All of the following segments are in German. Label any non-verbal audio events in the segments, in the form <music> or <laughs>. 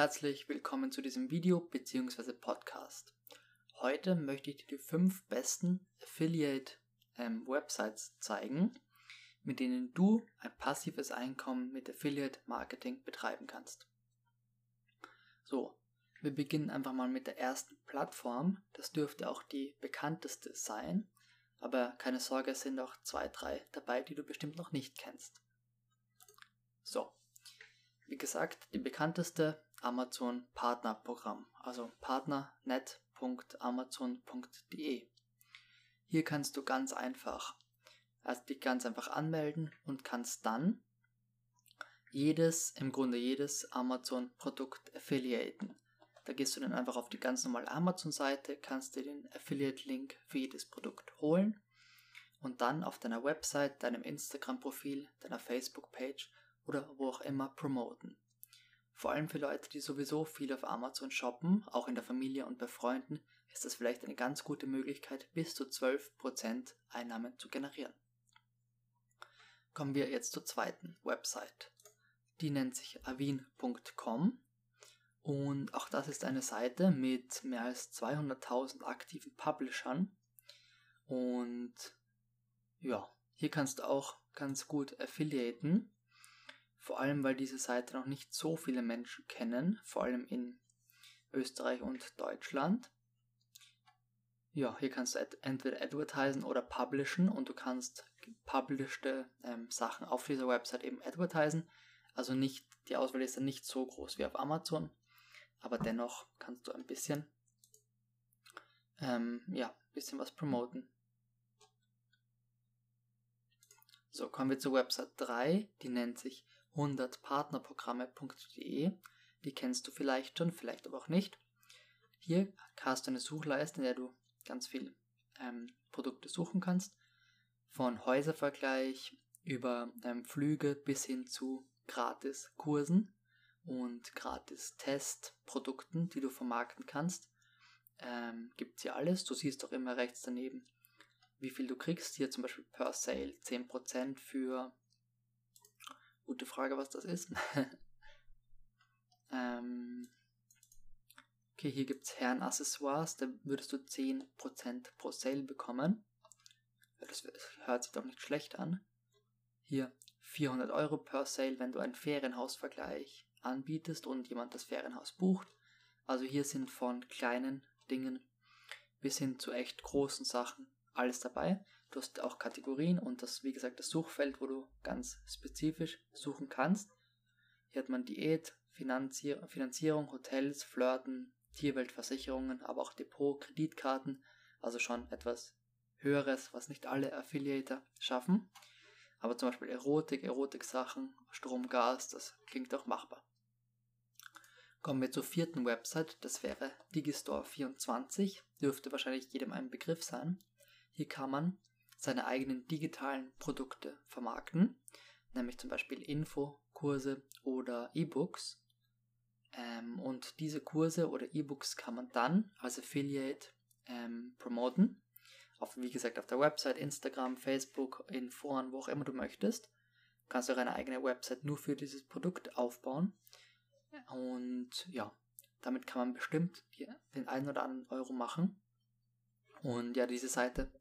herzlich willkommen zu diesem Video bzw. Podcast. Heute möchte ich dir die fünf besten Affiliate ähm, Websites zeigen, mit denen du ein passives Einkommen mit Affiliate Marketing betreiben kannst. So, wir beginnen einfach mal mit der ersten Plattform. Das dürfte auch die bekannteste sein, aber keine Sorge, es sind auch zwei, drei dabei, die du bestimmt noch nicht kennst. So, wie gesagt, die bekannteste Amazon Partnerprogramm, also partnernet.amazon.de. Hier kannst du ganz einfach, also dich ganz einfach anmelden und kannst dann jedes, im Grunde jedes Amazon-Produkt affiliaten. Da gehst du dann einfach auf die ganz normale Amazon-Seite, kannst dir den Affiliate-Link für jedes Produkt holen und dann auf deiner Website, deinem Instagram-Profil, deiner Facebook-Page oder wo auch immer promoten. Vor allem für Leute, die sowieso viel auf Amazon shoppen, auch in der Familie und bei Freunden, ist das vielleicht eine ganz gute Möglichkeit, bis zu 12% Einnahmen zu generieren. Kommen wir jetzt zur zweiten Website. Die nennt sich avin.com und auch das ist eine Seite mit mehr als 200.000 aktiven Publishern und ja, hier kannst du auch ganz gut affiliaten vor allem, weil diese Seite noch nicht so viele Menschen kennen, vor allem in Österreich und Deutschland. Ja, hier kannst du entweder advertisen oder publishen und du kannst published ähm, Sachen auf dieser Website eben advertisen. Also nicht, die Auswahl ist dann nicht so groß wie auf Amazon, aber dennoch kannst du ein bisschen, ähm, ja, ein bisschen was promoten. So, kommen wir zur Website 3, die nennt sich 100partnerprogramme.de. Die kennst du vielleicht schon, vielleicht aber auch nicht. Hier hast du eine Suchleiste, in der du ganz viel ähm, Produkte suchen kannst. Von Häuservergleich über ähm, Flüge bis hin zu Gratis-Kursen und Gratis-Testprodukten, die du vermarkten kannst. Ähm, Gibt es hier alles. Du siehst auch immer rechts daneben, wie viel du kriegst. Hier zum Beispiel per Sale 10% für Gute Frage, was das ist. <laughs> ähm, okay, hier gibt es Herrenaccessoires, da würdest du 10% pro Sale bekommen. Das hört sich doch nicht schlecht an. Hier 400 Euro per Sale, wenn du einen Ferienhausvergleich anbietest und jemand das Ferienhaus bucht. Also hier sind von kleinen Dingen bis hin zu echt großen Sachen alles dabei. Du hast auch Kategorien und das, wie gesagt, das Suchfeld, wo du ganz spezifisch suchen kannst. Hier hat man Diät, Finanzier Finanzierung, Hotels, Flirten, Tierweltversicherungen, aber auch Depot, Kreditkarten, also schon etwas Höheres, was nicht alle Affiliator schaffen. Aber zum Beispiel Erotik, Erotik-Sachen, Strom, Gas, das klingt auch machbar. Kommen wir zur vierten Website, das wäre Digistore24, dürfte wahrscheinlich jedem ein Begriff sein. Hier kann man seine eigenen digitalen Produkte vermarkten, nämlich zum Beispiel Info, Kurse oder E-Books. Ähm, und diese Kurse oder E-Books kann man dann als Affiliate ähm, promoten. Auf, wie gesagt, auf der Website, Instagram, Facebook, in Foren, wo auch immer du möchtest. Du kannst auch eine eigene Website nur für dieses Produkt aufbauen. Und ja, damit kann man bestimmt den einen oder anderen Euro machen. Und ja, diese Seite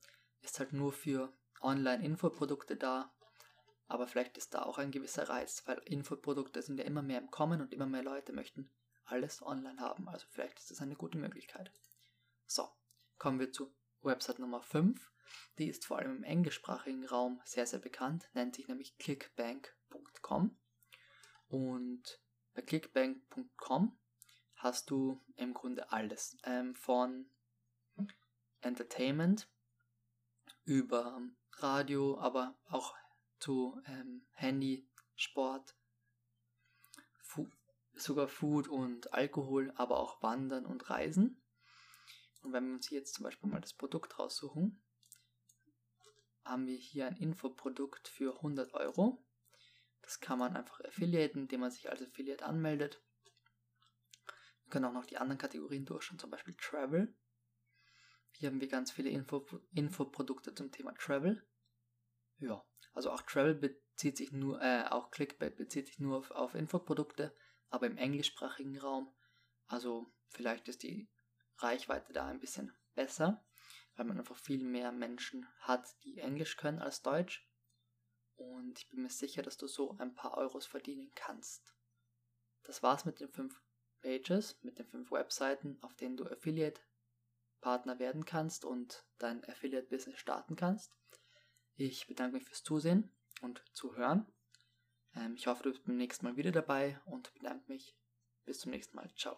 ist halt nur für Online-Infoprodukte da. Aber vielleicht ist da auch ein gewisser Reiz, weil Infoprodukte sind ja immer mehr im Kommen und immer mehr Leute möchten alles online haben. Also vielleicht ist das eine gute Möglichkeit. So, kommen wir zu Website Nummer 5. Die ist vor allem im englischsprachigen Raum sehr, sehr bekannt, nennt sich nämlich clickbank.com. Und bei clickbank.com hast du im Grunde alles. Ähm, von Entertainment über Radio, aber auch zu ähm, Handy, Sport, Fu sogar Food und Alkohol, aber auch Wandern und Reisen. Und wenn wir uns jetzt zum Beispiel mal das Produkt raussuchen, haben wir hier ein Infoprodukt für 100 Euro. Das kann man einfach affiliaten, indem man sich als Affiliate anmeldet. Wir können auch noch die anderen Kategorien durchschauen, zum Beispiel Travel. Hier haben wir ganz viele Info Infoprodukte zum Thema Travel. Ja, also auch Travel bezieht sich nur, äh, auch Clickbait bezieht sich nur auf, auf Infoprodukte. aber im englischsprachigen Raum. Also vielleicht ist die Reichweite da ein bisschen besser, weil man einfach viel mehr Menschen hat, die Englisch können als Deutsch. Und ich bin mir sicher, dass du so ein paar Euros verdienen kannst. Das war's mit den fünf Pages, mit den fünf Webseiten, auf denen du Affiliate-Partner werden kannst und dein Affiliate-Business starten kannst. Ich bedanke mich fürs Zusehen und Zuhören. Ähm, ich hoffe, du bist beim nächsten Mal wieder dabei und bedanke mich. Bis zum nächsten Mal. Ciao.